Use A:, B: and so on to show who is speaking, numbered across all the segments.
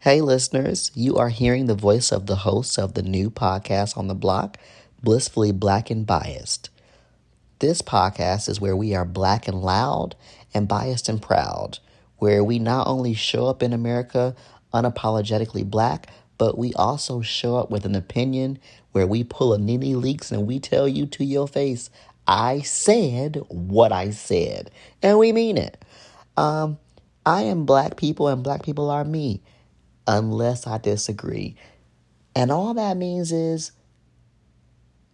A: Hey, listeners, you are hearing the voice of the host of the new podcast on the block, Blissfully Black and Biased. This podcast is where we are black and loud and biased and proud, where we not only show up in America unapologetically black, but we also show up with an opinion where we pull a Nene Leakes and we tell you to your face, I said what I said, and we mean it. Um, I am black people and black people are me unless I disagree. And all that means is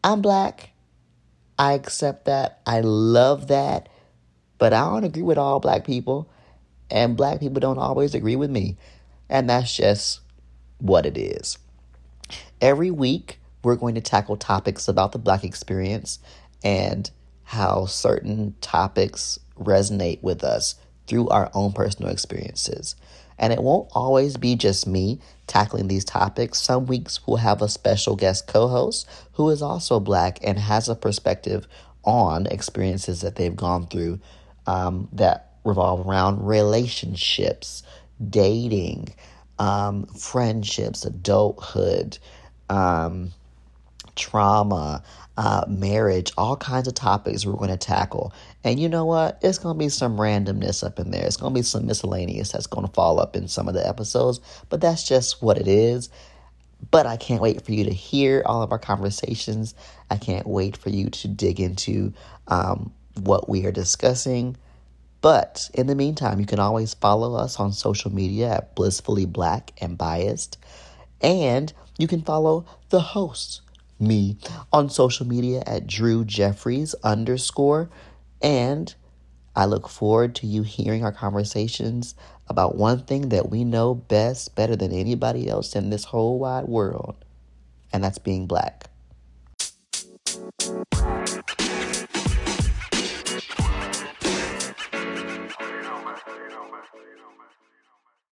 A: I'm black. I accept that. I love that. But I don't agree with all black people. And black people don't always agree with me. And that's just what it is. Every week, we're going to tackle topics about the black experience and how certain topics resonate with us through our own personal experiences. And it won't always be just me tackling these topics. Some weeks we'll have a special guest co host who is also black and has a perspective on experiences that they've gone through um, that revolve around relationships, dating, um, friendships, adulthood, um, trauma, uh, marriage, all kinds of topics we're going to tackle. And you know what? It's going to be some randomness up in there. It's going to be some miscellaneous that's going to fall up in some of the episodes, but that's just what it is. But I can't wait for you to hear all of our conversations. I can't wait for you to dig into um, what we are discussing. But in the meantime, you can always follow us on social media at Blissfully Black and Biased. And you can follow the host me on social media at Drew Jeffries underscore. And I look forward to you hearing our conversations about one thing that we know best, better than anybody else in this whole wide world, and that's being black.